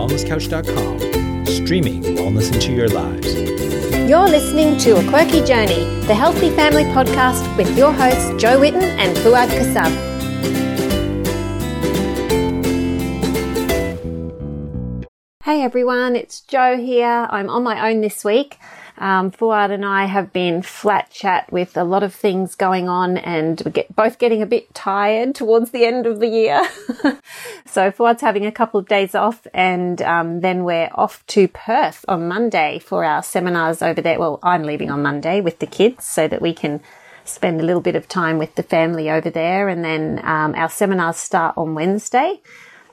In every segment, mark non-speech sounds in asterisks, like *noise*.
wellnesscouch.com, streaming wellness into your lives. You're listening to A Quirky Journey, the Healthy Family Podcast with your hosts Jo Whitton and Fouad Kassab. Hey everyone, it's Jo here. I'm on my own this week. Um, Fouad and I have been flat chat with a lot of things going on and we're get, both getting a bit tired towards the end of the year. *laughs* so Fouad's having a couple of days off and um, then we're off to Perth on Monday for our seminars over there. Well, I'm leaving on Monday with the kids so that we can spend a little bit of time with the family over there and then um, our seminars start on Wednesday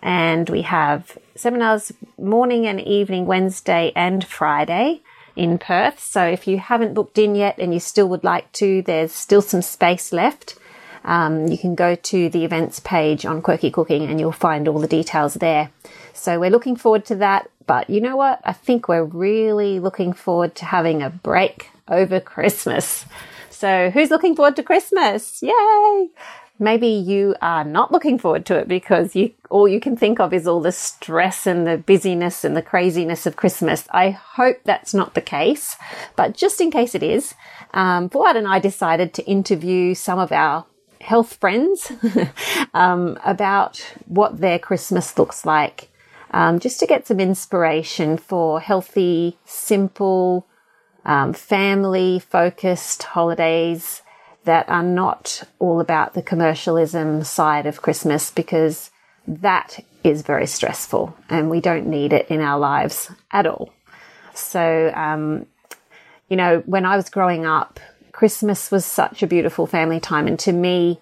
and we have seminars morning and evening Wednesday and Friday in Perth. So if you haven't booked in yet and you still would like to, there's still some space left. Um, you can go to the events page on Quirky Cooking and you'll find all the details there. So we're looking forward to that. But you know what? I think we're really looking forward to having a break over Christmas. So who's looking forward to Christmas? Yay! Maybe you are not looking forward to it because you all you can think of is all the stress and the busyness and the craziness of Christmas. I hope that's not the case, but just in case it is, um, Fouad and I decided to interview some of our health friends *laughs* um, about what their Christmas looks like, um, just to get some inspiration for healthy, simple, um, family focused holidays that are not all about the commercialism side of Christmas because that is very stressful and we don't need it in our lives at all. So, um, you know, when I was growing up, Christmas was such a beautiful family time. And to me,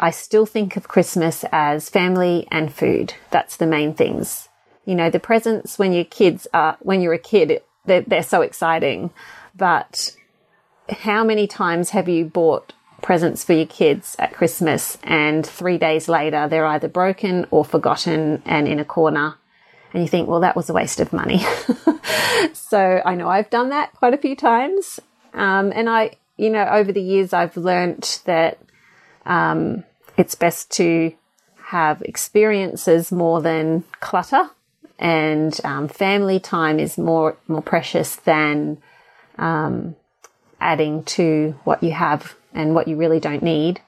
I still think of Christmas as family and food. That's the main things. You know, the presents when your kids are, when you're a kid, they're, they're so exciting. But how many times have you bought presents for your kids at Christmas and three days later they're either broken or forgotten and in a corner and you think, well, that was a waste of money. *laughs* so I know I've done that quite a few times. Um, and I, you know, over the years, I've learnt that um, it's best to have experiences more than clutter, and um, family time is more more precious than um, adding to what you have and what you really don't need.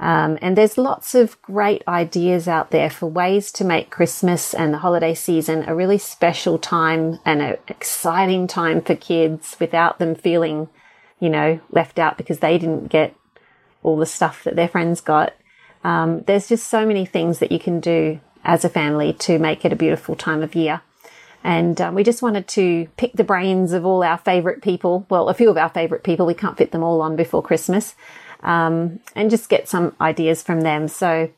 Um, and there's lots of great ideas out there for ways to make Christmas and the holiday season a really special time and an exciting time for kids without them feeling, you know, left out because they didn't get all the stuff that their friends got. Um, there's just so many things that you can do as a family to make it a beautiful time of year. And um, we just wanted to pick the brains of all our favourite people. Well, a few of our favourite people. We can't fit them all on before Christmas. Um, and just get some ideas from them. So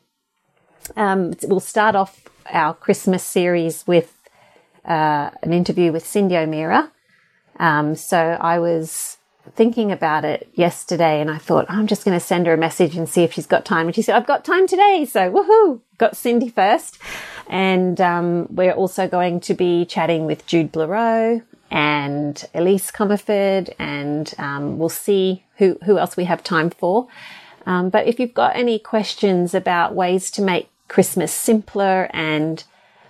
um, we'll start off our Christmas series with uh, an interview with Cyndi O'Meara. Um, so I was thinking about it yesterday and I thought, I'm just going to send her a message and see if she's got time. And she said, I've got time today. So woohoo, got Cyndi first. And um, we're also going to be chatting with Jude Blereau and Elise Comerford, and um, we'll see who, who else we have time for. Um, but if you've got any questions about ways to make Christmas simpler and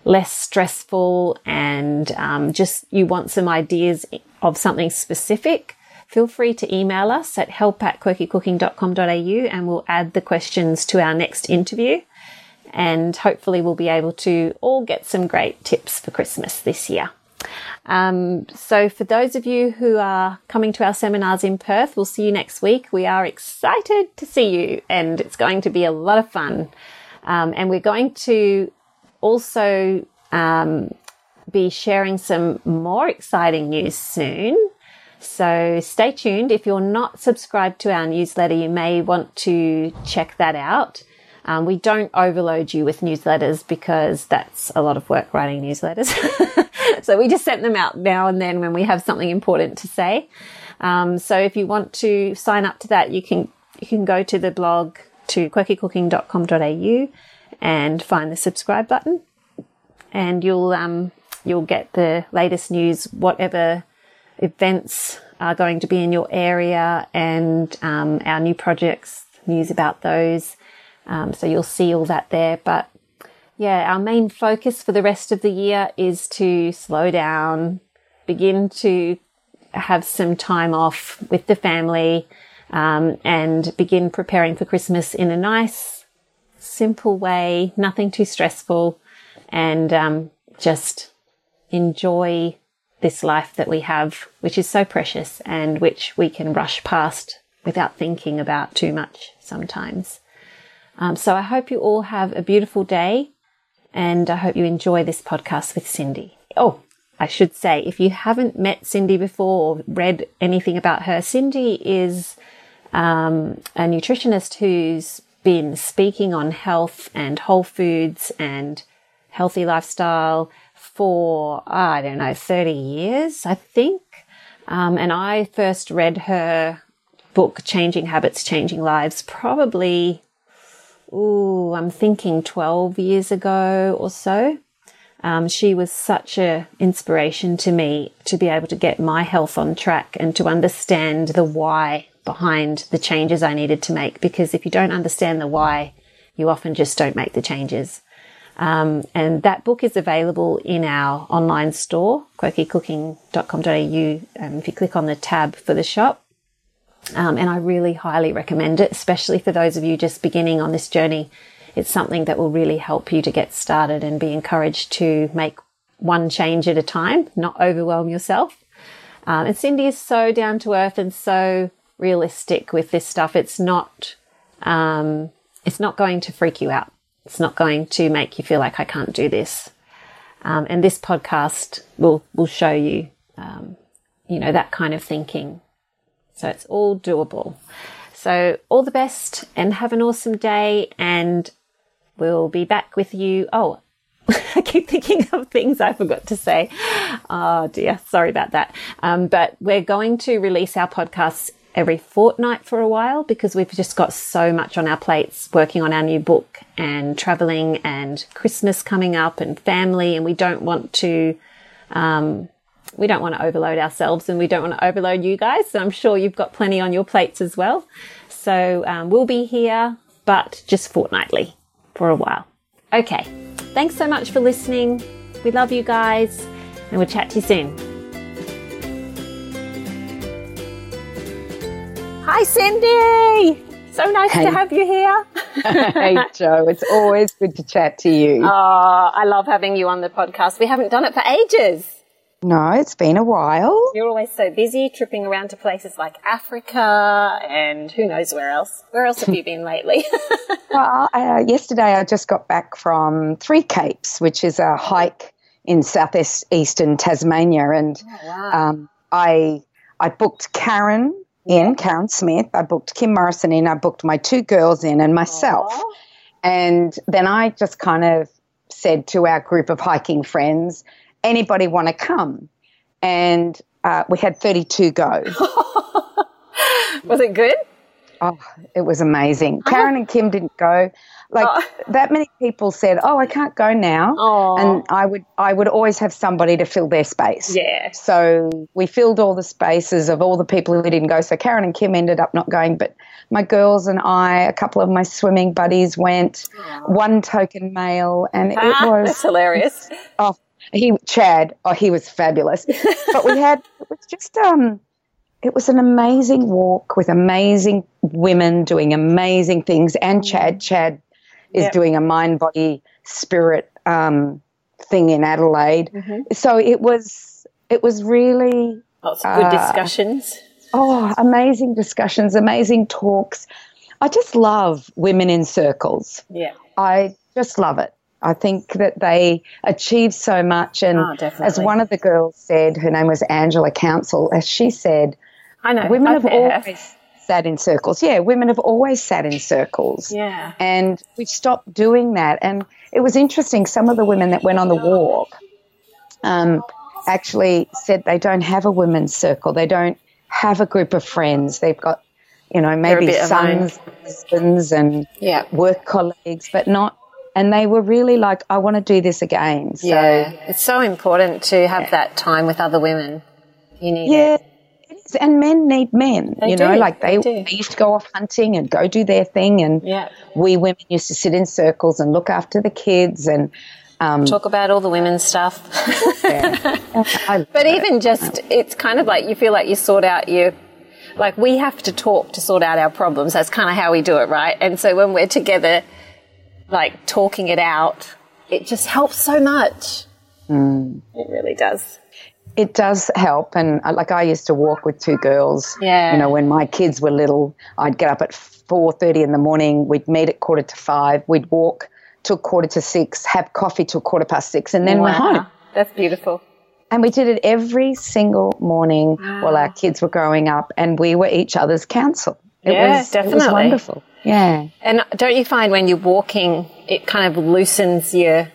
less stressful, and um, just you want some ideas of something specific, feel free to email us at help at quirkycooking.com.au and we'll add the questions to our next interview and hopefully we'll be able to all get some great tips for Christmas this year. Um, so for those of you who are coming to our seminars in Perth, we'll see you next week. We are excited to see you and it's going to be a lot of fun. Um, and we're going to also um, be sharing some more exciting news soon. So stay tuned. If you're not subscribed to our newsletter, you may want to check that out. Um, we don't overload you with newsletters because that's a lot of work writing newsletters. *laughs* so we just send them out now and then when we have something important to say. Um, so if you want to sign up to that, you can you can go to the blog to quirkycooking.com.au and find the subscribe button, and you'll um, you'll get the latest news, whatever events are going to be in your area, and um, our new projects, news about those. Um, so you'll see all that there. But yeah, our main focus for the rest of the year is to slow down, begin to have some time off with the family, um, and begin preparing for Christmas in a nice, simple way, nothing too stressful, and um, just enjoy this life that we have, which is so precious and which we can rush past without thinking about too much sometimes. Um, so I hope you all have a beautiful day and I hope you enjoy this podcast with Cyndi. Oh, I should say, if you haven't met Cyndi before or read anything about her, Cyndi is um, a nutritionist who's been speaking on health and whole foods and healthy lifestyle for, I don't know, 30 years, I think. Um, and I first read her book, Changing Habits, Changing Lives, probably ooh, I'm thinking 12 years ago or so. Um, she was such a inspiration to me to be able to get my health on track and to understand the why behind the changes I needed to make. Because if you don't understand the why, you often just don't make the changes. Um, and that book is available in our online store, quirkycooking.com.au. Um, if you click on the tab for the shop, um, and I really highly recommend it, especially for those of you just beginning on this journey. It's something that will really help you to get started and be encouraged to make one change at a time, not overwhelm yourself. Um, and Cyndi is so down to earth and so realistic with this stuff. It's not, um, it's not going to freak you out. It's not going to make you feel like I can't do this. Um, and this podcast will will show you, um, you know, that kind of thinking so it's all doable. So all the best and have an awesome day and we'll be back with you. Oh, *laughs* I keep thinking of things I forgot to say. Oh dear. Sorry about that. Um, but we're going to release our podcasts every fortnight for a while because we've just got so much on our plates working on our new book and traveling and Christmas coming up and family. And we don't want to, um, we don't want to overload ourselves and we don't want to overload you guys. So I'm sure you've got plenty on your plates as well. So um, we'll be here, but just fortnightly for a while. Okay. Thanks so much for listening. We love you guys and we'll chat to you soon. Hi, Cyndi. So nice hey. to have you here. *laughs* hey, Jo. It's always good to chat to you. Oh, I love having you on the podcast. We haven't done it for ages. No, it's been a while. You're always so busy tripping around to places like Africa and who knows where else. Where else have you been lately? *laughs* well, uh, yesterday I just got back from Three Capes, which is a hike in southeast eastern Tasmania, and oh, wow. um, I I booked Karen in. Karen Smith. I booked Kim Morrison in. I booked my two girls in, and myself. Aww. And then I just kind of said to our group of hiking friends anybody want to come? And uh, we had 32 go. *laughs* *laughs* was it good? Oh, it was amazing. Karen and Kim didn't go. Like oh. *laughs* that many people said, "Oh, I can't go now," oh. and I would, I would always have somebody to fill their space. Yeah. So we filled all the spaces of all the people who didn't go. So Karen and Kim ended up not going, but my girls and I, a couple of my swimming buddies went. Oh. One token male, and ah, it was that's hilarious. *laughs* Oh, he Chad, oh, he was fabulous. *laughs* but we had it was just um, it was an amazing walk with amazing women doing amazing things, and mm. Chad, Chad is yep. doing a mind, body, spirit um, thing in Adelaide. Mm-hmm. So it was it was really lots of good uh, discussions. Oh, amazing discussions, amazing talks. I just love women in circles. Yeah. I just love it. I think that they achieve so much. And oh, as one of the girls said, her name was Angela Council, as she said, I know women have always sat in circles. Yeah, women have always sat in circles. Yeah. And we've stopped doing that. And it was interesting. Some of the women that went on the walk um, actually said they don't have a women's circle. They don't have a group of friends. They've got, you know, maybe sons, husbands, and yeah. work colleagues, but not and they were really like, I want to do this again. So, yeah, it's so important to have that time with other women. You need yeah, it. And men need men. They you know, do, like they, they they used to go off hunting and go do their thing, and Yeah. we women used to sit in circles and look after the kids and. Um, Talk about all the women's stuff. yeah. *laughs* I- But even just, it's kind of like you feel like you sort out your, like we have to talk to sort out our problems. That's kind of how we do it, right? And so when we're together, like talking it out, it just helps so much. It really does. It does help. And uh, like i used to walk with two girls. Yeah. you know when my kids were little i'd get up at 4.30 in the morning. We'd meet at quarter to five. We'd walk till quarter to six have coffee till quarter past six and then we're home. That's beautiful. and we did it every single morning while our kids were growing up and we were each other's counsel. It Yeah, was it was wonderful. Yeah. And don't you find when you're walking, it kind of loosens your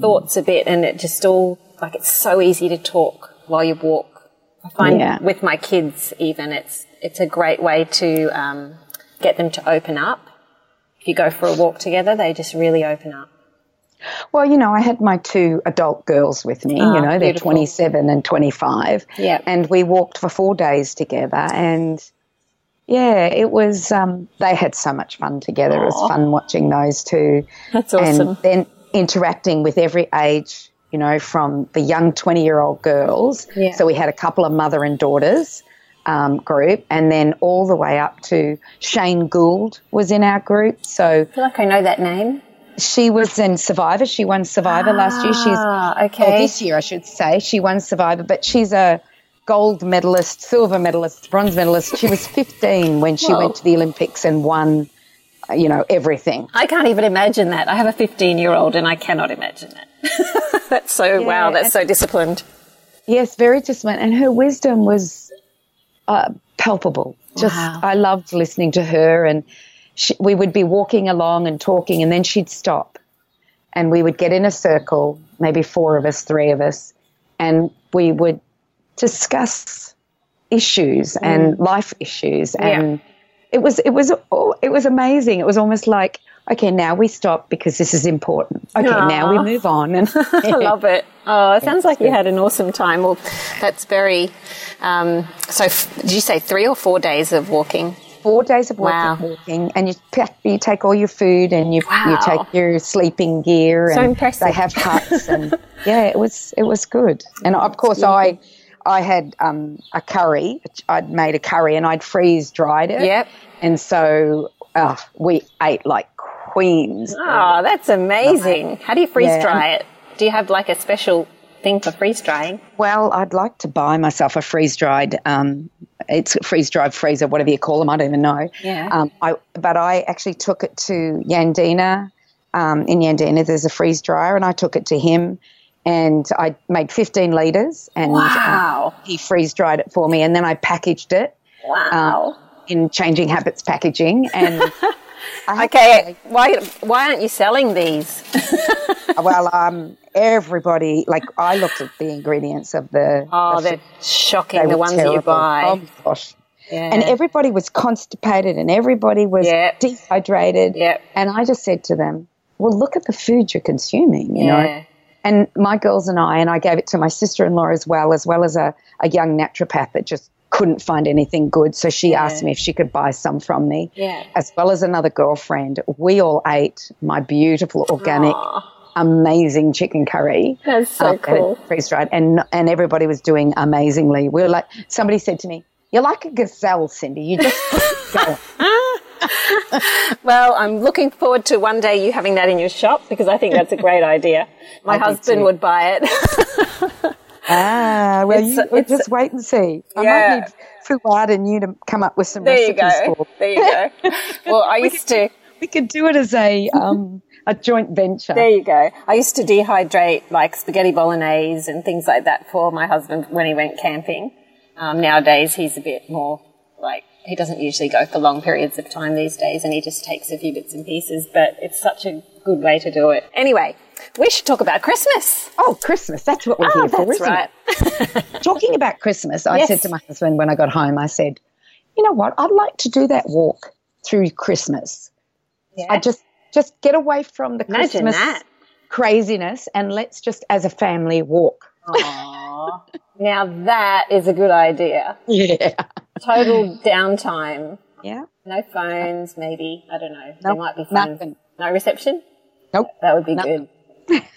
thoughts a bit and it just all, like it's so easy to talk while you walk. I find Yeah. with my kids even, it's, it's a great way to um, get them to open up. If you go for a walk together, they just really open up. Well, you know, I had my two adult girls with me. Ah, you know, they're beautiful. 27 and 25. Yeah. And we walked for four days together. And yeah, it was, um, they had so much fun together. It was fun watching those two. That's awesome. And then interacting with every age, you know, from the young 20 year old girls. Yeah. So we had a couple of mother and daughters. Um, group and then all the way up to Shane Gould was in our group. So I feel like I know that name. she was in Survivor. She won Survivor last year. She's Ah, Oh, okay. this year, I should say. She won Survivor, but she's a gold medalist, silver medalist, bronze medalist. She was 15 when she Whoa. went to the Olympics and won, you know, everything. I can't even imagine that. I have a 15 year old and I cannot imagine that. *laughs* that's so, wow, that's so disciplined. Yes, very disciplined. And her wisdom was uh, palpable. Just, Wow. I loved listening to her. And she, we would be walking along and talking, and then she'd stop. And we would get in a circle, maybe four of us, three of us, and we would discuss issues and life issues. And it was, it was, oh, it was amazing. It was almost like, okay, now we stop because this is important. Okay, now we move on. *laughs* And I love it. Oh, it sounds like you had an awesome time. Well, that's very. Um, so, f- did you say three or four days of walking? four days of walking, Wow. walking and you pack, you take all your food and you you take your sleeping gear So and impressive. they have huts and *laughs* yeah, it was it was good. And of course, I I had um, a curry. I'd made a curry and I'd freeze dried it. Yep. And so uh, we ate like queens. Oh, that's amazing. How do you freeze Yeah. dry it? Do you have like a special thing for freeze drying? Well, I'd like to buy myself a freeze dried. Um, it's freeze dried freezer, whatever you call them. I don't even know. Yeah. Um, I, but I actually took it to Yandina. Um, in Yandina, there's a freeze dryer, and I took it to him, and I made 15 liters, and uh, Wow. he freeze dried it for me, and then I packaged it Wow. in Changing Habits packaging, and. *laughs* I have to okay, why why aren't you selling these? *laughs* well, um, everybody like I looked at the ingredients of the. Oh, the they're shocking. They the ones that you buy. Oh gosh. Yeah. And everybody was constipated and everybody was Yep. dehydrated. Yep. And I just said to them, well, look at the food you're consuming, you Yeah. know. And my girls and I, and I gave it to my sister in law as well, as well as a, a young naturopath that just couldn't find anything good. So she asked me if she could buy some from me, Yeah. as well as another girlfriend. We all ate my beautiful, organic, amazing chicken curry. That's so um, and cool. freeze dried, and and everybody was doing amazingly. We were like, somebody said to me, "You're like a gazelle, Cyndi. You just *laughs* keep going." *laughs* Well, I'm looking forward to one day you having that in your shop because I think that's a great idea. *laughs* My I husband would buy it. ah, well, It's- you, it's- just wait and see. I Yeah. might need Fouad and you to come up with some there you recipes go. for. There you go. *laughs* Well, I used to. We could do it as a um a joint venture. There you go. I used to dehydrate like spaghetti bolognese and things like that for my husband when he went camping. Um, nowadays, he's a bit more like he doesn't usually go for long periods of time these days, and he just takes a few bits and pieces. But it's such a good way to do it. Anyway, we should talk about Christmas. Oh, Christmas. That's what we're Oh, here for, that's isn't right. it? *laughs* Talking about Christmas, I Yes. said to my husband when I got home, I said, you know what? I'd like to do that walk through Christmas. Yeah. I just just get away from the Imagine Christmas that. craziness and let's just as a family walk. Now that is a good idea. *laughs* Yeah. Total downtime. Yeah. No phones, maybe. I don't know. They Nope, might be fun. nothing. No reception? Nope. That would be No. good.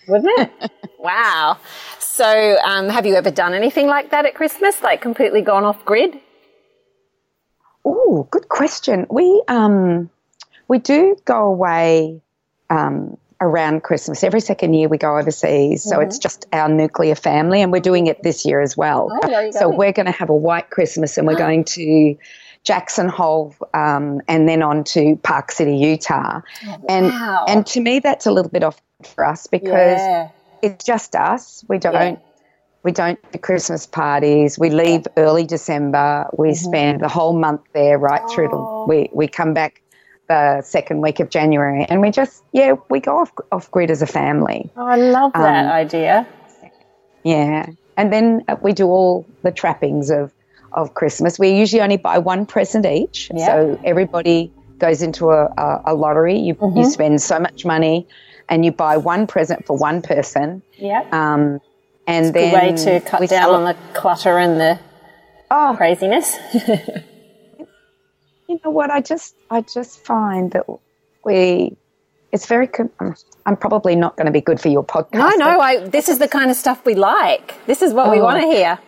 Wouldn't it? *laughs* wow. So, um, have you ever done anything like that at Christmas? Like completely gone off grid? Oh, good question. We um we do go away um around Christmas. Every second year we go overseas. So it's just our nuclear family and we're doing it this year as well. Mm-hmm. Oh, so go. we're going to have a white Christmas and we're going to Jackson Hole um, and then on to Park City, Utah. And Oh, wow. and to me that's a little bit off for us because Yeah. it's just us. We don't Yeah. we don't do Christmas parties. We leave early December. We Mm-hmm. spend the whole month there right through Oh. to we we come back the second week of January and we just yeah, we go off off grid as a family. Oh, I love that Um, idea. Yeah. And then uh, we do all the trappings of of Christmas. We usually only buy one present each. Yeah. So everybody goes into a, a, a lottery. You Mm-hmm. you spend so much money and you buy one present for one person. Yeah. Um, and Good then way to cut down on the clutter and the Oh, craziness. *laughs* you know what? I just I just find that we it's very. I'm probably not going to be good for your podcast. no, no, I, this is the kind of stuff we like. This is what we Oh. want to hear.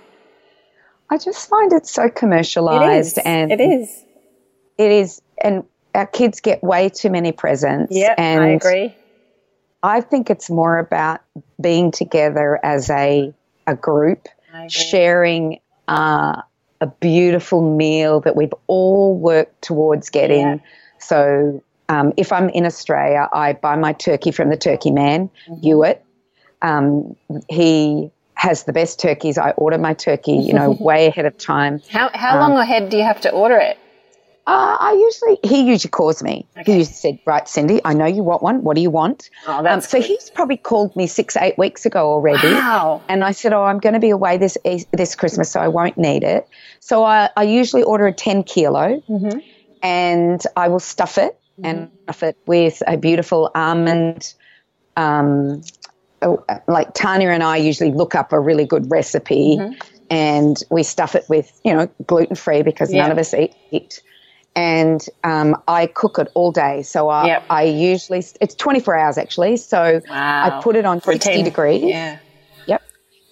I just find it so commercialized is. and it is. It is, and our kids get way too many presents. Yeah, I agree. I think it's more about being together as a a group, sharing uh, a beautiful meal that we've all worked towards getting. Yeah. So, um, if I'm in Australia, I buy my turkey from the Turkey Man, Mm-hmm. Hewitt. Um, he has the best turkeys. I order my turkey, you know, *laughs* way ahead of time. How, how long ahead do you have to order it? Uh, I usually, he usually calls me. Okay. He usually said, right, Cyndi, I know you want one. What do you want? Oh, Um, so he's probably called me six, eight weeks ago already. Wow. And I said, oh, I'm going to be away this this Christmas, so I won't need it. So I, I usually order a 10 kilo Mm-hmm. and I will stuff it and stuff it with a beautiful almond. Um, oh, like Tanya and I usually look up a really good recipe Mm-hmm. and we stuff it with, you know, gluten free because Yeah. none of us eat meat. And um, I cook it all day. So I, Yep. I usually, it's 24 hours actually. So Wow. I put it on For 60 10. degrees. Yeah. Yep.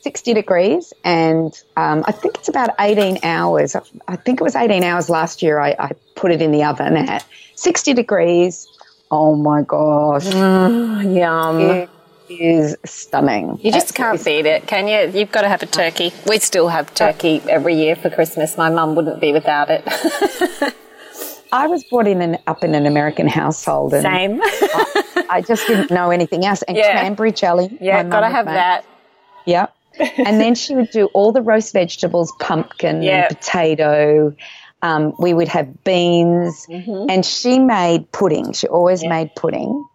60 degrees. And um, I think it's about 18 hours. I think it was 18 hours last year. I, I put it in the oven at 60 degrees. Oh my gosh. Yum. It is stunning. You just can't beat it, can you? You've got to have a turkey. We still have turkey every year for Christmas. My mum wouldn't be without it. *laughs* I was brought in an, up in an American household and Same. I just didn't know anything else. And Yeah. cranberry jelly. yeah, gotta have make. that. Yep. and then she would do all the roast vegetables, pumpkin Yeah. and potato. Um, we would have beans, Mm-hmm. and she made pudding. She always made pudding.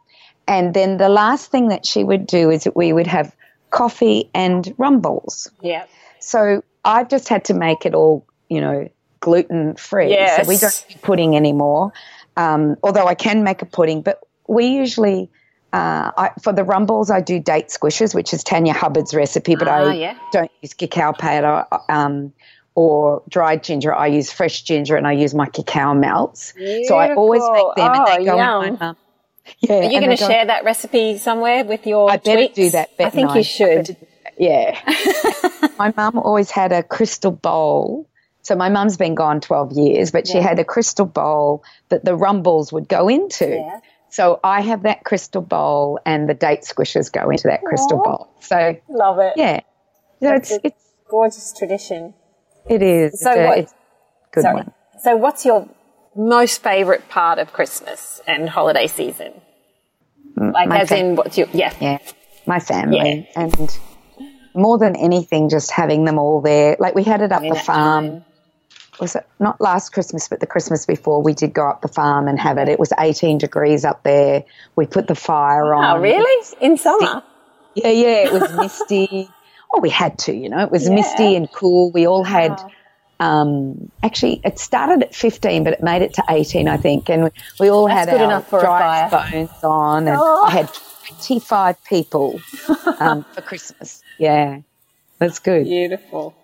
And then the last thing that she would do is that we would have coffee and rum balls. Yeah. So I've just had to make it all, you know, gluten free. So we don't do pudding anymore. Um, although I can make a pudding, but we usually, uh, I, for the rum balls, I do date squishes, which is Tanya Hubbard's recipe, but Ah, I yeah. don't use cacao powder um, or dried ginger. I use fresh ginger and I use my cacao melts. So I always make Beautiful. them and Oh, they go in my yum. mum. Yeah, Are you going to share that recipe somewhere with your I better tweets? do that. I think I? you should. better. Yeah. *laughs* my mum always had a crystal bowl. So my mum's been gone 12 years, but she had a crystal bowl that the rum balls would go into. Yeah. So I have that crystal bowl and the date squishers go into that crystal Aw. bowl. So Love it. yeah. So it's, a it's, Gorgeous tradition. it is. So it's a, what- it's good Sorry. one. So, what's your most favourite part of Christmas and holiday season? Mm, like, my as in, what's your yeah? Yeah, my family and more than anything, just having them all there. Like we had it up the farm. time. Was it not last Christmas, but the Christmas before? We did go up the farm and have it. It was 18 degrees up there. We put the fire on. Oh, really? In summer? Yeah, yeah. It was misty. *laughs* oh, we had to, you know. It was misty and cool. We all had. Wow. Um, actually, it started at 15, but it made it to 18, I think. And we, all That's had good our enough for a dry phones on, and Oh. I had 25 people um, *laughs* for Christmas. Yeah, that's good. Beautiful.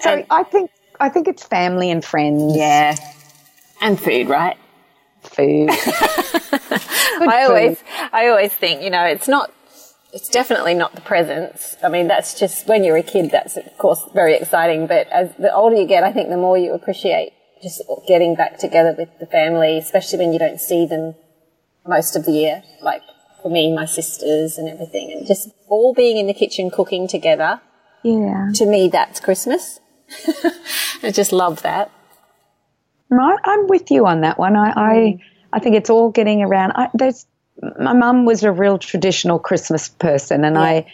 So And- I think I think it's family and friends. Yeah. And food, right? Food. *laughs* I always, I always think, you know, it's not, it's definitely not the presents. I mean, that's just when you're a kid, that's of course very exciting. But as the older you get, I think the more you appreciate just getting back together with the family, especially when you don't see them most of the year. Like for me, my sisters and everything, and just all being in the kitchen cooking together. yeah. To me, that's Christmas. I just love that. Right, I'm with you on that one. I, I, I think it's all getting around. I, there's, my mum was a real traditional Christmas person, and I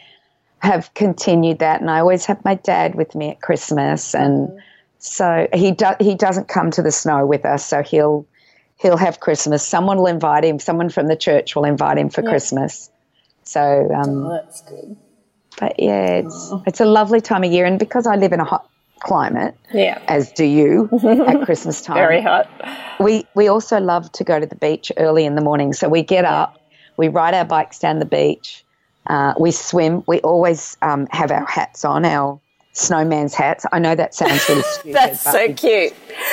have continued that. And I always have my dad with me at Christmas, and so he do, he doesn't come to the snow with us, so he'll he'll have Christmas. Someone will invite him. Someone from the church will invite him for Christmas. So, um, Well, that's good. but yeah, it's it's a lovely time of year, and because I live in a hot climate, Yeah. as do you at *laughs* Christmas time, Very hot. we we also love to go to the beach early in the morning. So we get up, we ride our bikes down the beach, uh, we swim. We always um, have our hats on, our snowman's hats. I know that sounds really *laughs* stupid. That's so we, cute.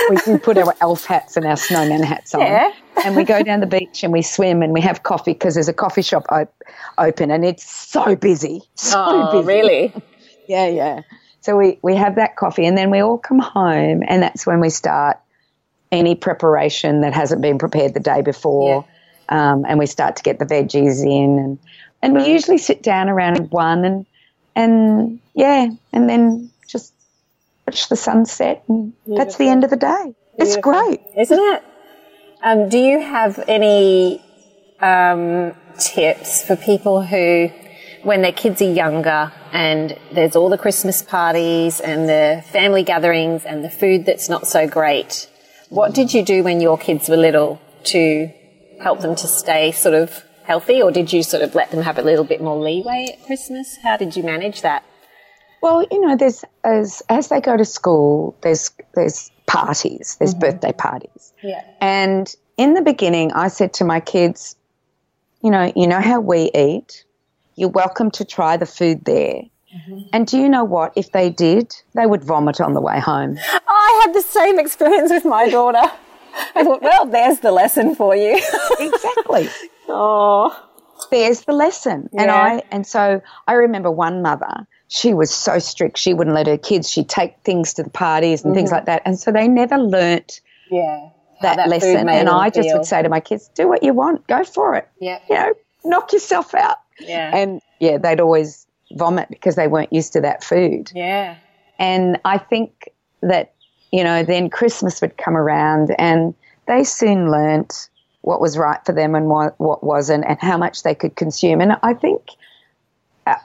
we do put our elf hats and our snowman hats on. Yeah. and we go down the beach and we swim and we have coffee because there's a coffee shop op- open and it's so busy. So Oh, busy. really? *laughs* Yeah, yeah. So we, we have that coffee and then we all come home and that's when we start any preparation that hasn't been prepared the day before. Um, and we start to get the veggies in and, and we usually sit down around one and and yeah, and then just watch the sunset and that's the end of the day. It's Beautiful. great. Isn't it? Um, do you have any um, tips for people who, when their kids are younger and there's all the Christmas parties and the family gatherings and the food that's not so great, what did you do when your kids were little to help them to stay sort of healthy, or did you sort of let them have a little bit more leeway at Christmas? How did you manage that? Well, you know, there's as as they go to school, there's there's parties, there's mm-hmm. birthday parties. Yeah. And in the beginning, I said to my kids, you know, you know how we eat. You're welcome to try the food there. Mm-hmm. And do you know what? If they did, they would vomit on the way home. I had the same experience with my daughter. I thought, well, there's the lesson for you. exactly. *laughs* oh, There's the lesson. And I and so I remember one mother, she was so strict. She wouldn't let her kids, she'd take things to the parties and things mm-hmm. like that. And so they never learnt yeah. that, food lesson. And I just feel. would say to my kids, do what you want, go for it. Yeah. You know, knock yourself out. Yeah. And yeah, they'd always vomit because they weren't used to that food. yeah. And I think that, you know, then Christmas would come around and they soon learnt what was right for them and what, what wasn't and how much they could consume. And I think,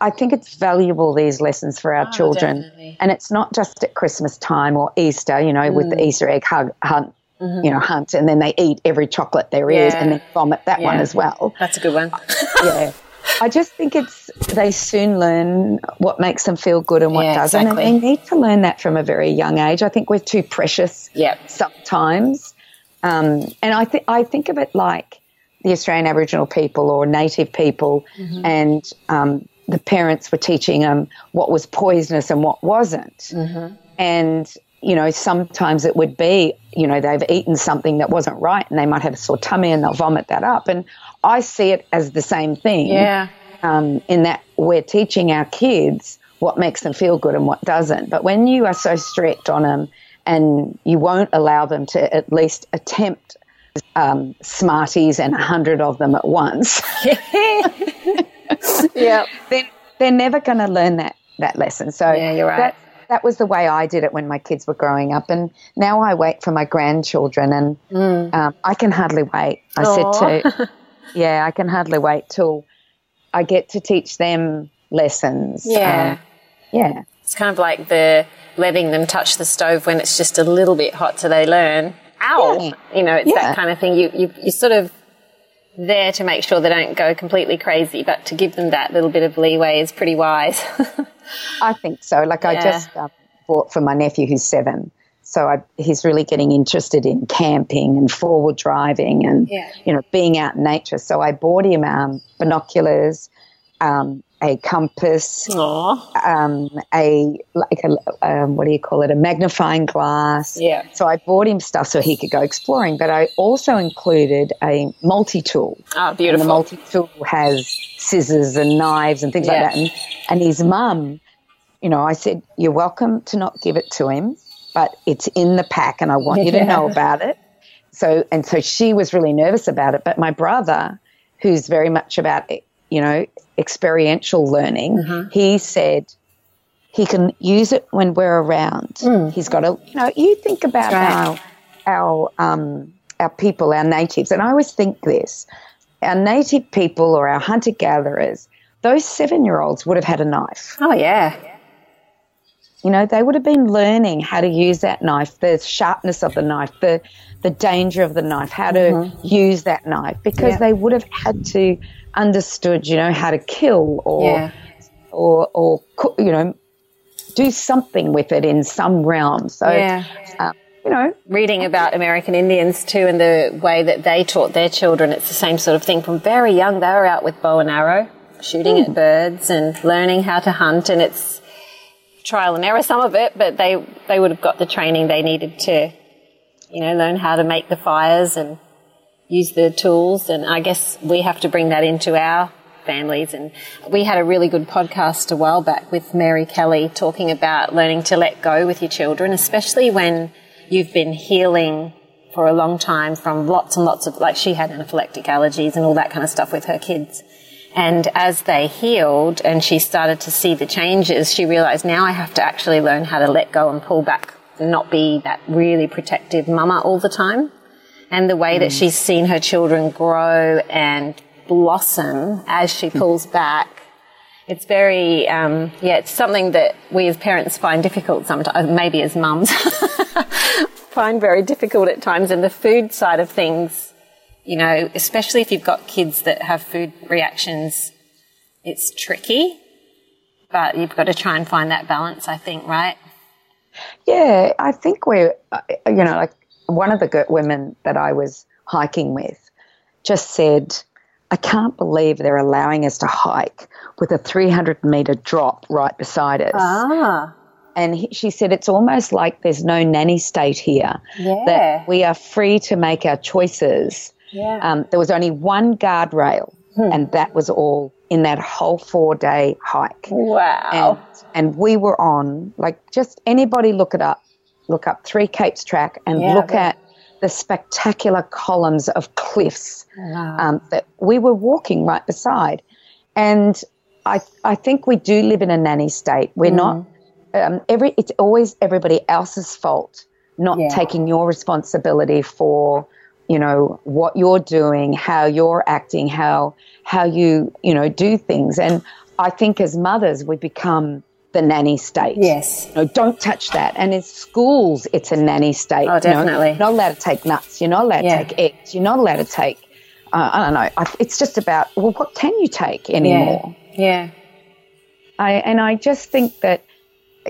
I think it's valuable, these lessons for our oh, children. definitely. And it's not just at Christmas time or Easter, you know, with the mm. Easter egg hug, hunt, mm-hmm. you know, hunt, and then they eat every chocolate there is Yeah. and then vomit that one as well That's a good one. *laughs* yeah. I just think it's they soon learn what makes them feel good and what Yeah, doesn't, exactly. and they need to learn that from a very young age. I think we're too precious Yep. sometimes, um, and I think I think of it like the Australian Aboriginal people or Native people, Mm-hmm. and um, the parents were teaching them what was poisonous and what wasn't, Mm-hmm. and you know sometimes it would be you know they've eaten something that wasn't right and they might have a sore tummy and they'll vomit that up and i see it as the same thing Yeah. um, in that we're teaching our kids what makes them feel good and what doesn't but when you are so strict on them and you won't allow them to at least attempt um, smarties and a hundred of them at once *laughs* Yeah. *laughs* then they're never going to learn that that lesson. So Yeah, you're right. That, that was the way I did it when my kids were growing up, and now I wait for my grandchildren, and Mm. um, I can hardly wait. I said to, yeah, I can hardly wait till I get to teach them lessons. Yeah. Um, yeah, It's kind of like the letting them touch the stove when it's just a little bit hot so they learn. Ow! Yeah. You know, it's Yeah. that kind of thing. You, you, you're sort of there to make sure they don't go completely crazy, but to give them that little bit of leeway is pretty wise. *laughs* I think so. Like I just um, bought for my nephew who's seven. So I, he's really getting interested in camping and forward driving and Yeah. you know being out in nature. So I bought him um, binoculars um, a compass, um, a like a um, what do you call it? A magnifying glass. Yeah. So I bought him stuff so he could go exploring, but I also included a multi tool. Oh, And the multi tool has scissors and knives and things Yeah. like that. And, and his mum, you know, I said, You're welcome to not give it to him, but it's in the pack and I want you to know about it. So, and so she was really nervous about it. But my brother, who's very much about, you know, experiential learning, Mm-hmm. he said, he can use it when we're around. He's got a, you know, you think about Mm. Right. our, our, um, our people, our natives, and I always think this our native people or our hunter gatherers, those seven year olds would have had a knife. Oh, yeah. You know, they would have been learning how to use that knife, the sharpness of the knife, the the danger of the knife, how to use that knife, because Yeah. they would have had to understood, you know, how to kill or Yeah. or or you know, do something with it in some realm. So, Yeah. um, you know, reading about American Indians too and the way that they taught their children. It's the same sort of thing. From very young, they were out with bow and arrow, shooting at birds and learning how to hunt. And it's trial and error, some of it, but they, they would have got the training they needed to, you know, learn how to make the fires and use the tools. And I guess we have to bring that into our families. And we had a really good podcast a while back with Mary Kelly talking about learning to let go with your children, especially when you've been healing for a long time from lots and lots of, like she had anaphylactic allergies and all that kind of stuff with her kids. And as they healed and she started to see the changes, she realized now I have to actually learn how to let go and pull back and not be that really protective mama all the time. And the way that mm. she's seen her children grow and blossom as she hmm. pulls back it's very, um, yeah, it's something that we as parents find difficult sometimes, uh, maybe as mums, *laughs* find very difficult at times. And the food side of things, you know, especially if you've got kids that have food reactions, it's tricky, but you've got to try and find that balance, I think, right? Yeah, I think we're, uh, you know, like one of the women that I was hiking with just said, I can't believe they're allowing us to hike with a 300 meter drop right beside us. Ah, And he, she said, it's almost like there's no nanny state here, yeah. that we are free to make our choices. Yeah. Um, there was only one guardrail, and that was all in that whole four day hike. wow. And, and we were on, like, just anybody look it up, look up Three Capes Track and Yeah, look at the spectacular columns of cliffs Wow. um, that we were walking right beside. And I, I think we do live in a nanny state. We're not, um, every, it's always everybody else's fault, not Yeah. taking your responsibility for, you know, what you're doing, how you're acting, how, how you, you know, do things. And I think as mothers, we become the nanny state. yes. You know, don't touch that. And in schools, it's a nanny state. Oh, You know, definitely. you're not allowed to take nuts. You're not allowed Yeah. to take eggs. You're not allowed to take, uh, I don't know. It's just about, well, what can you take anymore? Yeah. I, and I just think that,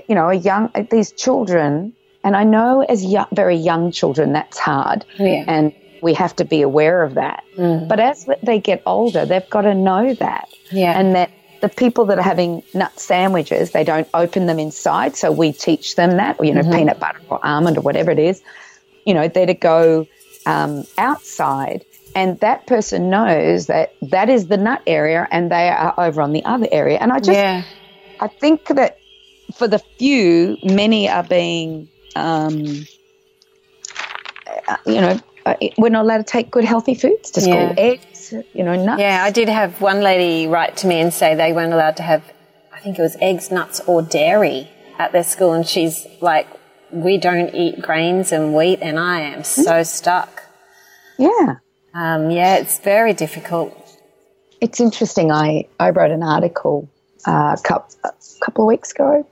you know, a young, these children, and I know as young, very young children, that's hard. Yeah. And we have to be aware of that. Mm. But as they get older, they've got to know that. Yeah. And that the people that are having nut sandwiches, they don't open them inside. So we teach them that, you know, Mm-hmm. peanut butter or almond or whatever it is. You know, they're to go um, outside. And that person knows that that is the nut area and they are over on the other area. And I just, yeah. I think that for the few, many are being, um, uh, you know, uh, we're not allowed to take good healthy foods to school. Yeah. Eggs, you know, nuts. Yeah, I did have one lady write to me and say they weren't allowed to have, I think it was eggs, nuts, or dairy at their school. And she's like, we don't eat grains and wheat, and I am so stuck. yeah. Um, yeah, it's very difficult. It's interesting. I, I wrote an article uh, a couple of weeks ago,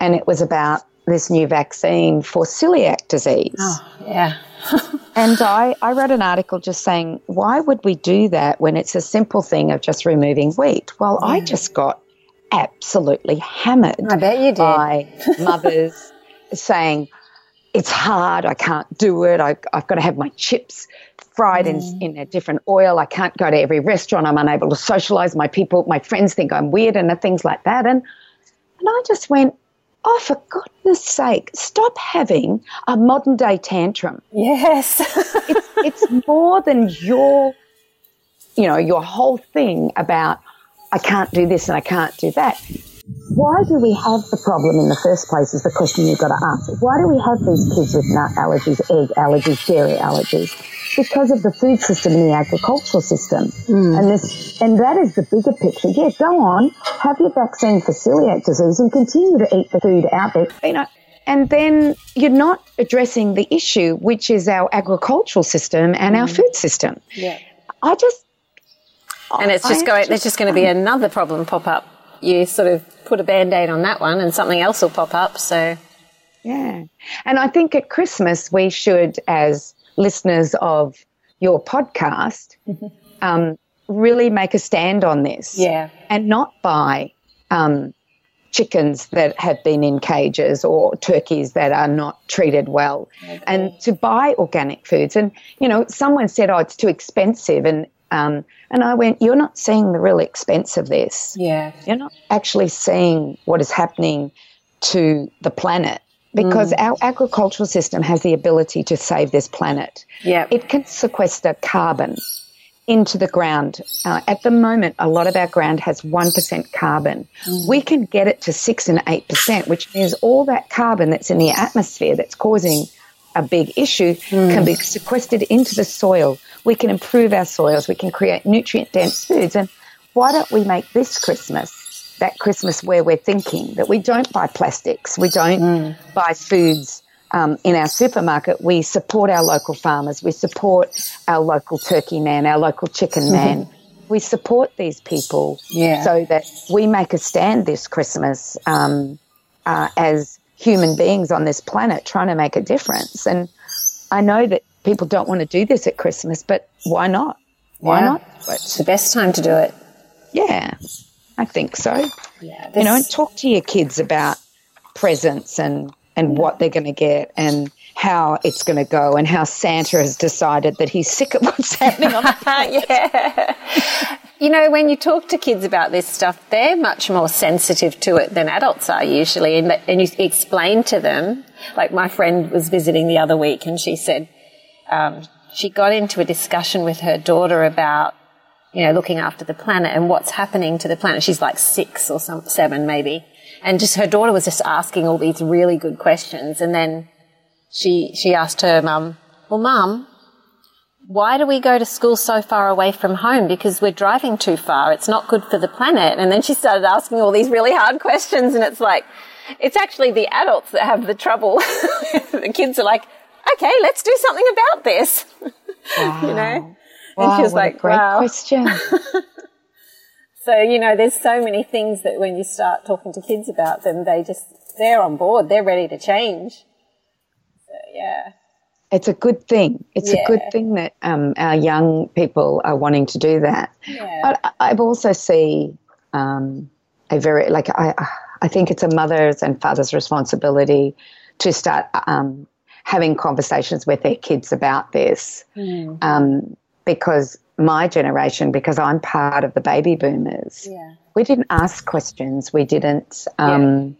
and it was about this new vaccine for celiac disease. Oh, yeah. *laughs* And I, I wrote an article just saying, why would we do that when it's a simple thing of just removing wheat? Well, I just got absolutely hammered I bet you did. by mothers *laughs* saying, it's hard. I can't do it. I, have got to have my chips fried mm. in, in a different oil. I can't go to every restaurant. I'm unable to socialize. My people, my friends think I'm weird and things like that. And, and I just went, oh, for goodness sake, stop having a modern day tantrum. Yes. *laughs* it's, it's more than your, you know, your whole thing about, I can't do this and I can't do that why do we have the problem in the first place is the question you've got to ask. Why do we have these kids with nut allergies, egg allergies, dairy allergies? Because of the food system and the agricultural system. Mm. And this, and that is the bigger picture. Yeah, go on, have your vaccine for celiac disease and continue to eat the food out there. You know, and then you're not addressing the issue, which is our agricultural system and mm. our food system. Yeah. I just, and it's just I going, just, there's just going to be another problem pop up. You sort of put a band aid on that one and something else will pop up. So, yeah. And I think at Christmas, we should, as listeners of your podcast, *laughs* um, really make a stand on this. Yeah. And not buy um, chickens that have been in cages or turkeys that are not treated well. Okay. And to buy organic foods. And, you know, someone said, oh, it's too expensive. And um, and I went, You're not seeing the real expense of this. Yeah. You're not actually seeing what is happening to the planet because mm. our agricultural system has the ability to save this planet. Yeah. It can sequester carbon into the ground. Uh, at the moment, a lot of our ground has 1% carbon. Mm. We can get it to 6 and 8%, which means all that carbon that's in the atmosphere that's causing a big issue mm. can be sequestered into the soil. We can improve our soils. We can create nutrient dense foods. And why don't we make this Christmas that Christmas where we're thinking that we don't buy plastics, we don't mm. buy foods um, in our supermarket. We support our local farmers. We support our local turkey man, our local chicken man. Mm-hmm. We support these people yeah. so that we make a stand this Christmas um, uh, as human beings on this planet trying to make a difference. And I know that people don't want to do this at Christmas, but why not? Why yeah. not? It's the best time to do it. Yeah, I think so. Yeah, this... You know, and talk to your kids about presents and, and what they're going to get and how it's going to go and how Santa has decided that he's sick of what's happening on the *laughs* planet. yeah. You know, when you talk to kids about this stuff, they're much more sensitive to it than adults are usually. And, and you explain to them, like my friend was visiting the other week and she said, um, she got into a discussion with her daughter about, you know, looking after the planet and what's happening to the planet. She's like six or some, seven maybe. And just her daughter was just asking all these really good questions. And then she, she asked her mum, well, mum, why do we go to school so far away from home? Because we're driving too far. It's not good for the planet. And then she started asking all these really hard questions. And it's like, it's actually the adults that have the trouble. *laughs* the kids are like, okay, let's do something about this. Wow. *laughs* you know? Wow, and she was like, great wow. question. *laughs* so, you know, there's so many things that when you start talking to kids about them, they just, they're on board. They're ready to change. So, yeah it's a good thing. It's yeah. a good thing that um, our young people are wanting to do that. Yeah. But I've also see um, a very like I I think it's a mother's and father's responsibility to start um, having conversations with their kids about this, mm. because my generation, because I'm part of the baby boomers, yeah. we didn't ask questions. We didn't. Um,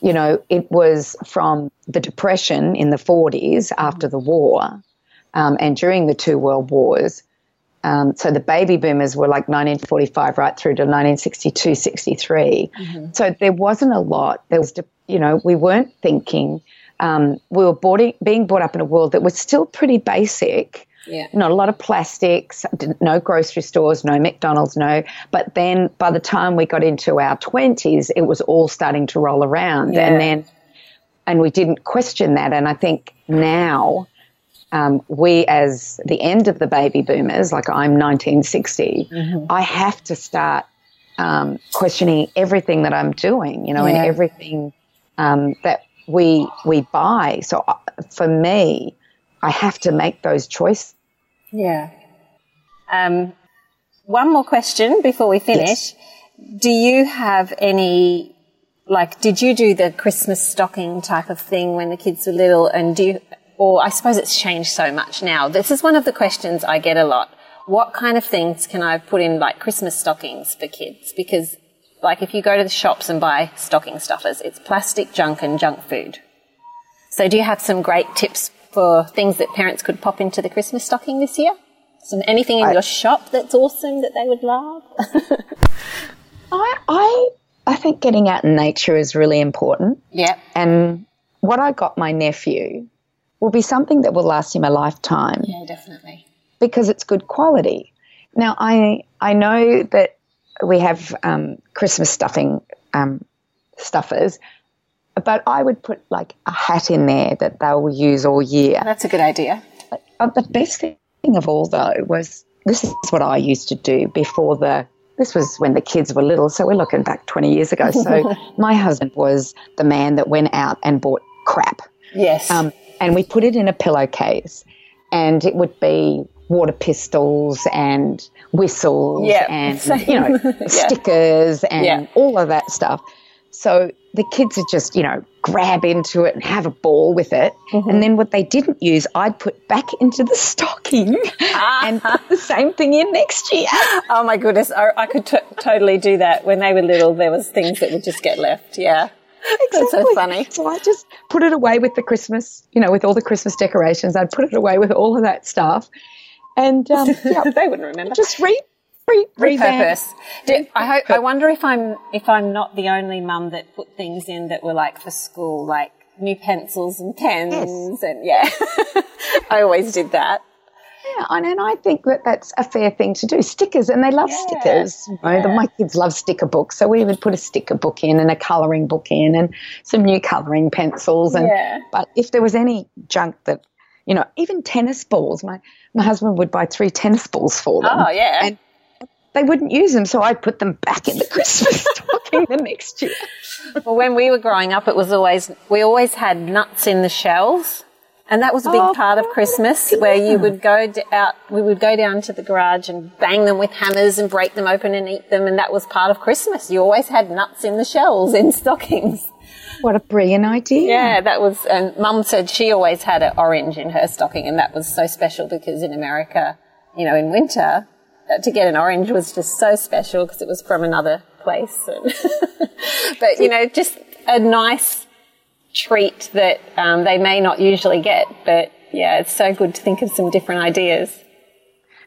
you know, it was from the Depression in the 40s after the war um, and during the two world wars. Um, so the baby boomers were like 1945 right through to 1962, 63. Mm-hmm. So there wasn't a lot. There was, you know, we weren't thinking. Um, we were boarding, being brought up in a world that was still pretty basic. Yeah. Not a lot of plastics, no grocery stores, no McDonald's, no. But then by the time we got into our 20s, it was all starting to roll around. Yeah. And then, and we didn't question that. And I think now, um, we as the end of the baby boomers, like I'm 1960, mm-hmm. I have to start um, questioning everything that I'm doing, you know, yeah. and everything um, that we we buy. So uh, for me, I have to make those choices. Yeah. Um, one more question before we finish. Yes. Do you have any like, did you do the Christmas stocking type of thing when the kids were little? And do you, or I suppose it's changed so much now. This is one of the questions I get a lot. What kind of things can I put in like Christmas stockings for kids? Because like if you go to the shops and buy stocking stuffers, it's plastic junk and junk food. So do you have some great tips for things that parents could pop into the Christmas stocking this year? Some anything in I- your shop that's awesome that they would love? *laughs* I, I, I think getting out in nature is really important. yeah. And what I got my nephew will be something that will last him a lifetime Yeah, definitely. because it's good quality. Now, I I know that we have um, Christmas stuffing um, stuffers, but I would put like a hat in there that they'll use all year. That's a good idea. Uh, the best thing of all, though, was this is what I used to do before the. This was when the kids were little, so we're looking back 20 years ago. So *laughs* my husband was the man that went out and bought crap. Yes. Um, and we put it in a pillowcase, and it would be water pistols and whistles Yeah, and *laughs* you know *laughs* Yeah. stickers and Yeah. all of that stuff. So the kids would just you know grab into it and have a ball with it, Mm-hmm. and then what they didn't use, I'd put back into the stocking and put the same thing in next year. *laughs* Oh my goodness, I, I could t- totally do that. When they were little, there was things that would just get left. Yeah, that's so funny. So I just put it away with the Christmas, you know, with all the Christmas decorations. I'd put it away with all of that stuff, and um, *laughs* yeah, they wouldn't remember. just re, re, revamp. Repurpose. Do, I hope. I wonder if I'm if I'm not the only mum that put things in that were like for school, like new pencils and pens, and yeah. *laughs* I always did that. Yeah, and, and I think that that's a fair thing to do. Stickers, and they love Yeah, stickers. You know, the- my kids love sticker books, so we would put a sticker book in and a colouring book in, and some new colouring pencils. And Yeah. but if there was any junk that, you know, even tennis balls, my my husband would buy three tennis balls for them. Oh yeah. And they wouldn't use them, so I'd put them back in the *laughs* Christmas stocking the next year. Well, when we were growing up, it was always we always had nuts in the shells, and that was a big Oh, part of Christmas, where you would go out. We would go down to the garage and bang them with hammers and break them open and eat them, and that was part of Christmas. You always had nuts in the shells in *laughs* stockings. What a brilliant idea! Yeah, that was. And Mum said she always had an orange in her stocking, and that was so special because in America, you know, in winter, to get an orange was just so special because it was from another place. *laughs* But you know, just a nice treat that um, they may not usually get. But yeah, it's so good to think of some different ideas.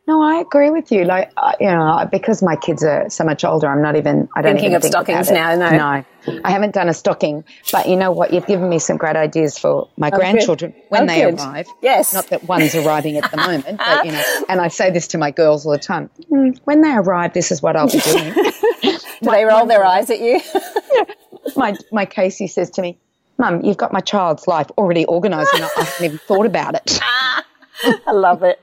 No, I agree with you. Like, uh, you know, because my kids are so much older, I'm not even. I don't Thinking even of think stockings about it. now, no. no, I haven't done a stocking. But you know what? You've given me some great ideas for my grandchildren when Oh, they good. arrive. Yes. Not that one's arriving at the moment, but you know. *laughs* And I say this to my girls all the time. "Mm, when they arrive, this is what I'll be doing. *laughs* Do they roll their eyes at you? *laughs* my my Casey says to me, "Mum, you've got my child's life already organised, and I haven't even thought about it." I love it.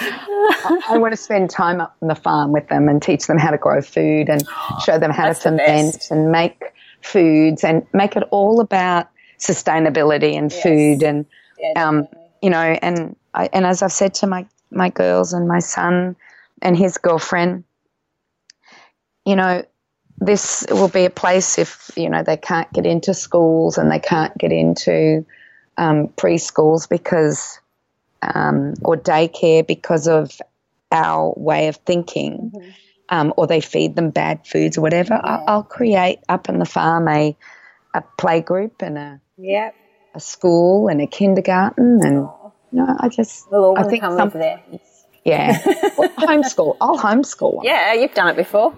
I want to spend time up on the farm with them and teach them how to grow food and *gasps* show them how to That's the ferment best. and make foods and make it all about sustainability and food and Yeah, um, you know and I, and as I've said to my my girls and my son and his girlfriend, you know, this will be a place if you know they can't get into schools and they can't get into um, preschools because um, or daycare because of our way of thinking, um, or they feed them bad foods or whatever. I, I'll create up in the farm a a play group and a, Yeah. a school and a kindergarten and. No, I just We'll I think come there. yeah, well, *laughs* homeschool. I'll homeschool. Yeah, you've done it before.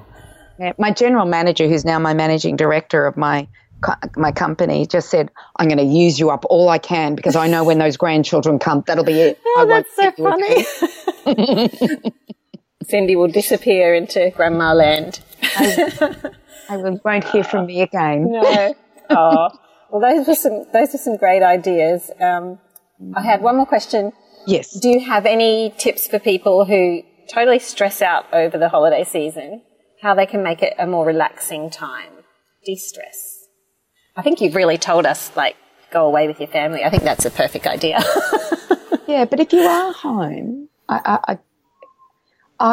Yeah, my general manager, who's now my managing director of my co- my company, just said, "I'm going to use you up all I can because I know when those grandchildren come, that'll be it." *laughs* Oh, won't that's so see you again." funny. *laughs* Cyndi will disappear into grandma land. I will, won't hear from me again. No. oh. Well, those were some those are some great ideas. Um, I had one more question. Yes. Do you have any tips for people who totally stress out over the holiday season? How they can make it a more relaxing time, de-stress? I think you've really told us, like, go away with your family. I think that's a perfect idea. *laughs* Yeah, but if you are home, I, I, I,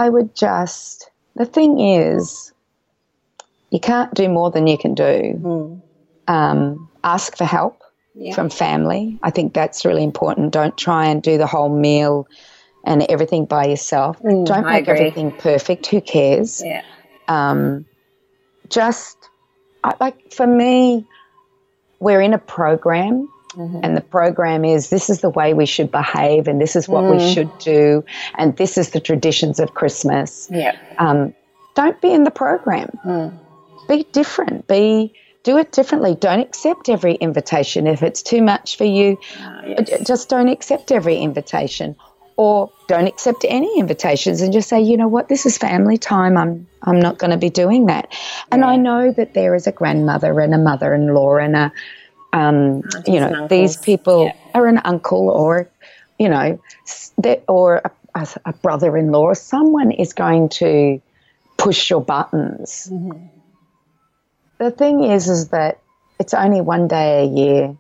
I would just. The thing is, you can't do more than you can do. Um, ask for help Yeah. from family. I think that's really important. Don't try and do the whole meal and everything by yourself. Don't Mm, make everything perfect. Who cares? Yeah. um, just I, like for me, we're in a program, mm-hmm. and the program is this is the way we should behave, and this is what we mm. should do, and this is the traditions of Christmas. Yeah. Um, don't be in the program. Mm. Be different. Be do it differently. Don't accept every invitation if it's too much for you. Ah, j- Just don't accept every invitation, or don't accept any invitations and just say, you know what, this is family time. I'm I'm not going to be doing that. And I know that there is a grandmother and a mother-in-law and a um, you know these people Yeah. are an uncle or you know or a, a, a brother-in-law. Someone is going to push your buttons. The thing is, is that it's only one day a year.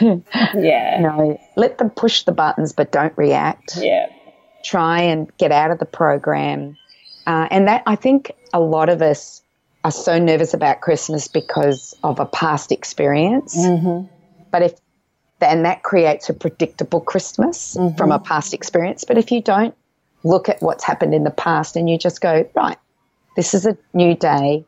Yeah. *laughs* You know, let them push the buttons, but don't react. Yeah. Try and get out of the program. Uh, and that I think a lot of us are so nervous about Christmas because of a past experience. But if and that creates a predictable Christmas from a past experience. But if you don't look at what's happened in the past and you just go, right, this is a new day.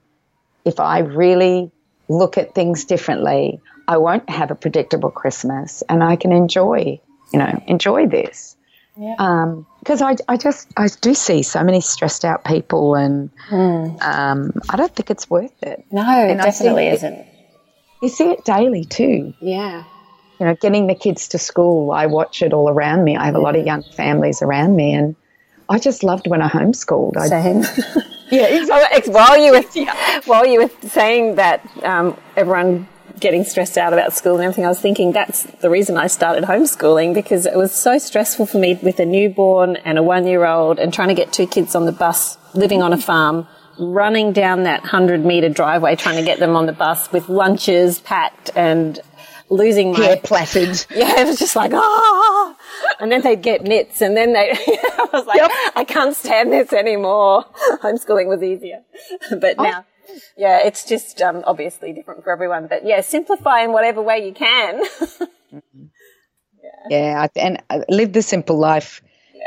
If I really look at things differently, I won't have a predictable Christmas and I can enjoy, you know, enjoy this. Um, because I, I just, I do see so many stressed out people and um, I don't think it's worth it. No, it And I definitely think- isn't. You see it daily too. Yeah. You know, getting the kids to school, I watch it all around me. I have a lot of young families around me and I just loved when I homeschooled. I, Same. *laughs* *laughs* yeah, exactly. Oh, while you were *laughs* while you were saying that, um, everyone getting stressed out about school and everything, I was thinking that's the reason I started homeschooling because it was so stressful for me with a newborn and a one-year-old and trying to get two kids on the bus, living on a farm, running down that hundred-meter driveway trying to get them on the bus with lunches packed and losing my Hair plaited. *laughs* yeah, it was just like, ah. And then they'd get nits and then they, *laughs* I was like, Yep. I can't stand this anymore. Homeschooling was easier. *laughs* But now, yeah, it's just, um, obviously different for everyone. But yeah, simplify in whatever way you can. *laughs* Yeah, I- and uh, live the simple life.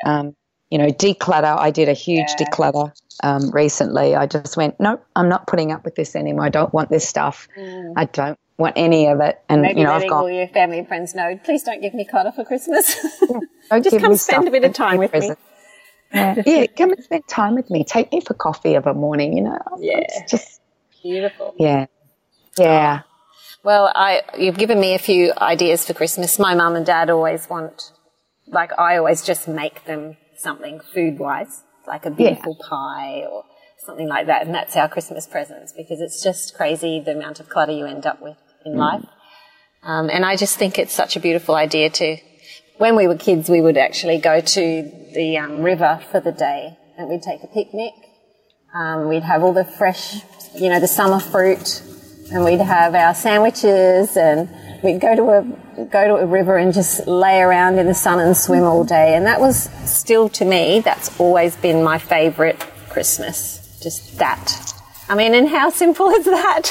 Um, you know, declutter. I did a huge declutter um, recently. I just went, nope, I'm not putting up with this anymore. I don't want this stuff. I don't want any of it. And Mm. Maybe you know, I've letting all your family and friends know, please don't give me clutter for Christmas. *laughs* Don't just come me spend a bit of time with me. Yeah. yeah, come and spend time with me. Take me for coffee of a morning. You know, Yeah. It's just Beautiful. yeah, yeah. Well, I you've given me a few ideas for Christmas. My mum and dad always want, like I always just make them something food wise, like a beautiful pie or something like that, and that's our Christmas presents because it's just crazy the amount of clutter you end up with in life. Um, and I just think it's such a beautiful idea to. When we were kids, we would actually go to the um, river for the day, and we'd take a picnic. Um, we'd have all the fresh, you know, the summer fruit, and we'd have our sandwiches, and we'd go to a go to a river and just lay around in the sun and swim all day. And that was still to me, that's always been my favourite Christmas. Just that. I mean, and how simple is that?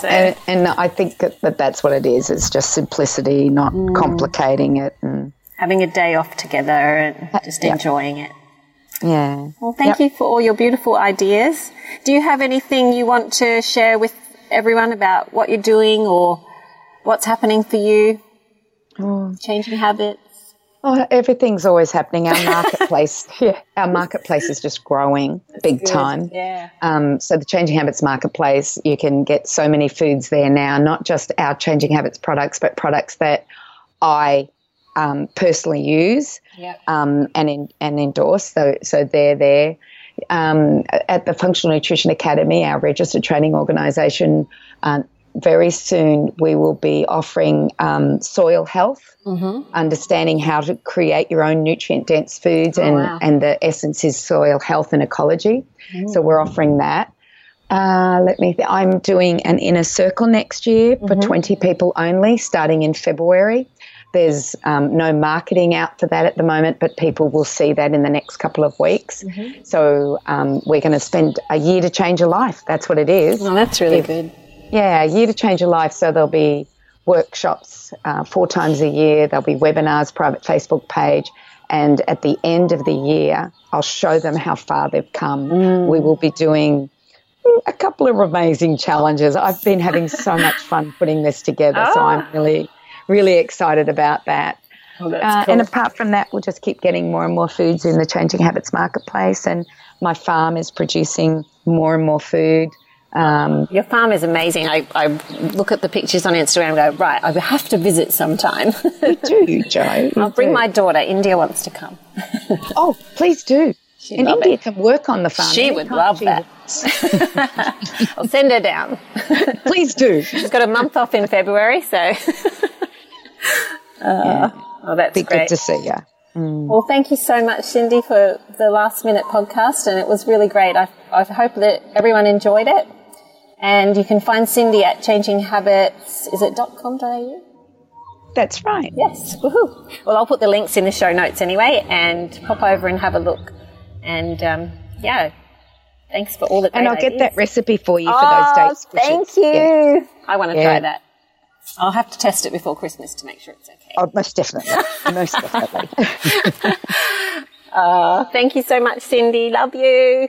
So- *laughs* And, and I think that, that that's what it is. It's just simplicity, not Mm. complicating it. And Having a day off together and just yeah. enjoying it. yeah, Well, thank you for all your beautiful ideas. Do you have anything you want to share with everyone about what you're doing or what's happening for you? Changing habits? Oh, everything's always happening. Our *laughs* marketplace, yeah, our marketplace is just growing big time. Yeah. Um, so the Changing Habits marketplace, you can get so many foods there now, not just our Changing Habits products, but products that I um, personally use Yep. um, and in, and endorse. So so they're there. Um, at the Functional Nutrition Academy, our registered training organisation, uh, very soon we will be offering um, soil health, understanding how to create your own nutrient dense foods, and, wow. and the essence is soil health and ecology. So we're offering that. Uh, let me. Th- I'm doing an inner circle next year for 20 people only, starting in February. There's um, no marketing out for that at the moment, but people will see that in the next couple of weeks. So um, we're going to spend a year to change a life. That's what it is. Well, that's really good. Yeah, a Year to Change Your Life. So there'll be workshops uh, four times a year. There'll be webinars, private Facebook page, and at the end of the year, I'll show them how far they've come. Mm. We will be doing a couple of amazing challenges. I've been having so *laughs* much fun putting this together, so I'm ah. really, really excited about that. Oh, uh, cool. And apart from that, we'll just keep getting more and more foods in the Changing Habits marketplace, and my farm is producing more and more food. Um, Your farm is amazing. I, I, look at the pictures on Instagram and go, right, I have to visit sometime. you do, *laughs* Jo. I'll bring do. my daughter. India wants to come. *laughs* oh, please do. She'd and India it. can work on the farm. She would love that. *laughs* I'll send her down. Please do. She's got a month off in February, so. Uh, yeah. Oh, that's Be great. good to see you. Mm. Well, thank you so much, Cyndi, for the last minute podcast, and it was really great. I, I hope that everyone enjoyed it. And you can find Cyndi at Changing Habits. Is it .com.au? That's right. Yes. Woohoo. Well, I'll put the links in the show notes anyway, and pop over and have a look. And um, yeah, thanks for all the. And I'll ideas. get that recipe for you oh, for those dates. Thank you. Yeah. I want to yeah. try that. I'll have to test it before Christmas to make sure it's okay. Oh, most definitely. most definitely. *laughs* uh, thank you so much, Cyndi. Love you.